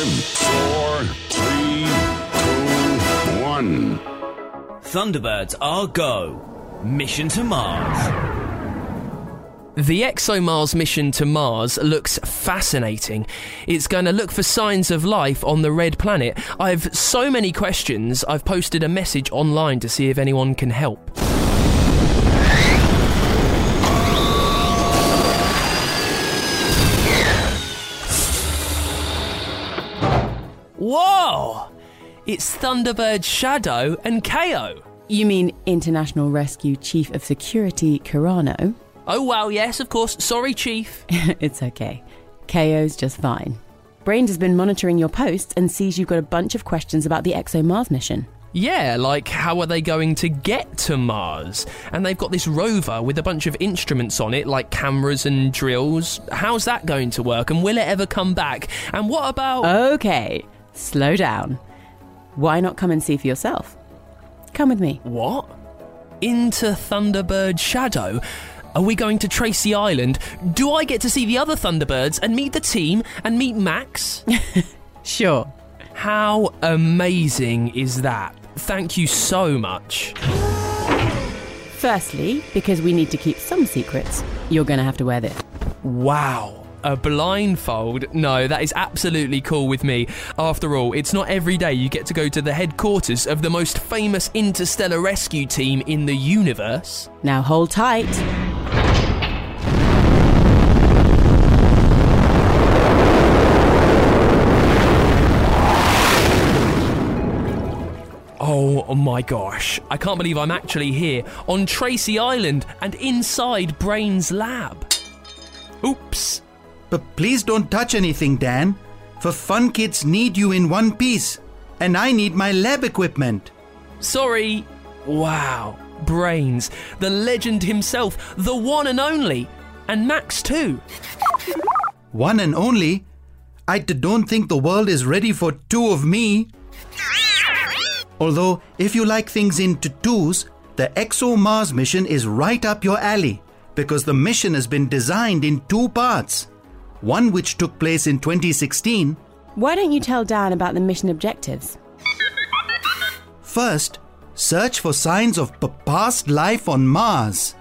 Five, four, three, two, one. Thunderbirds are go. Mission to Mars. The ExoMars mission to Mars looks fascinating. It's going to look for signs of life on the red planet. I've so many questions, I've posted a message online to see if anyone can help. Whoa! It's Thunderbird Shadow and Kayo. You mean International Rescue Chief of Security Kyrano? Oh, wow, yes, of course. Sorry, Chief. it's okay. Kayo's just fine. Brains has been monitoring your posts and sees you've got a bunch of questions about the ExoMars mission. Yeah, like how are they going to get to Mars? And they've got this rover with a bunch of instruments on it, like cameras and drills. How's that going to work? And will it ever come back? And what about. Okay, slow down. Why not come and see for yourself? Come with me. What? Into Thunderbird Shadow? Are we going to Tracy Island? Do I get to see the other Thunderbirds and meet the team and meet Max? Sure. How amazing is that? Thank you so much. Firstly, because we need to keep some secrets, you're going to have to wear this. Wow. A blindfold? No, that is absolutely cool with me. After all, it's not every day you get to go to the headquarters of the most famous interstellar rescue team in the universe. Now hold tight. Oh my gosh, I can't believe I'm actually here on Tracy Island and inside Brain's lab. Oops. But please don't touch anything, Dan. For fun kids need you in one piece. And I need my lab equipment. Sorry. Wow. Brains, the legend himself, the one and only. And Max too. One and only. I don't think the world is ready for two of me. Although, if you like things in twos, the Exo Mars mission is right up your alley because the mission has been designed in two parts. One which took place in 2016. Why don't you tell Dan about the mission objectives? First, search for signs of p- past life on Mars.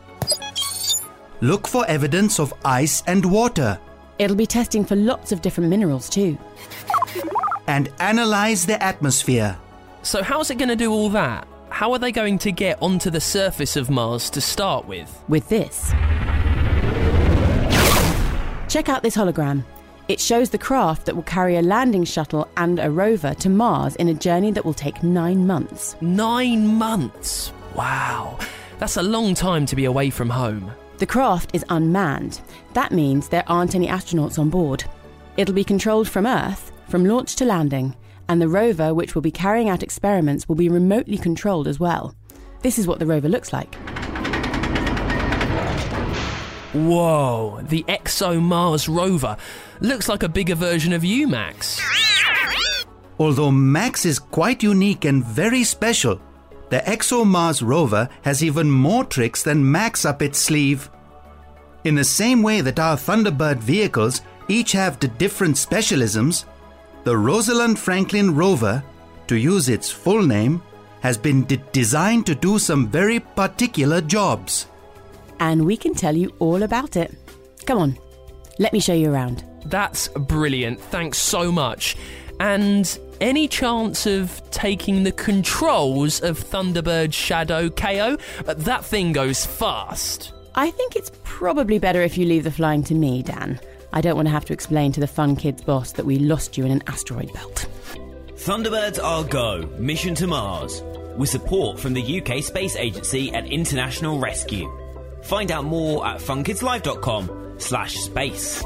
Look for evidence of ice and water It'll be testing for lots of different minerals too. and analyze the atmosphere. So, how's it going to do all that? How are they going to get onto the surface of Mars to start with? With this. Check out this hologram. It shows the craft that will carry a landing shuttle and a rover to Mars in a journey that will take nine months. Nine months. Wow. That's a long time to be away from home. The craft is unmanned. That means there aren't any astronauts on board. It'll be controlled from Earth, from launch to landing, and the rover, which will be carrying out experiments, will be remotely controlled as well. This is what the rover looks like. Whoa, the Exo Mars rover. Looks like a bigger version of you, Max. Although Max is quite unique and very special, the ExoMars rover has even more tricks than Max up its sleeve. In the same way that our Thunderbird vehicles each have different specialisms, the Rosalind Franklin rover, to use its full name, has been de- designed to do some very particular jobs. And we can tell you all about it. Come on, let me show you around. That's brilliant. Thanks so much. And any chance of taking the controls of Thunderbird Shadow Kayo? That thing goes fast. I think it's probably better if you leave the flying to me, Dan. I don't want to have to explain to the Fun Kids boss that we lost you in an asteroid belt. Thunderbirds are go. Mission to Mars. With support from the UK Space Agency and International Rescue. Find out more at funkidslive.com slash space.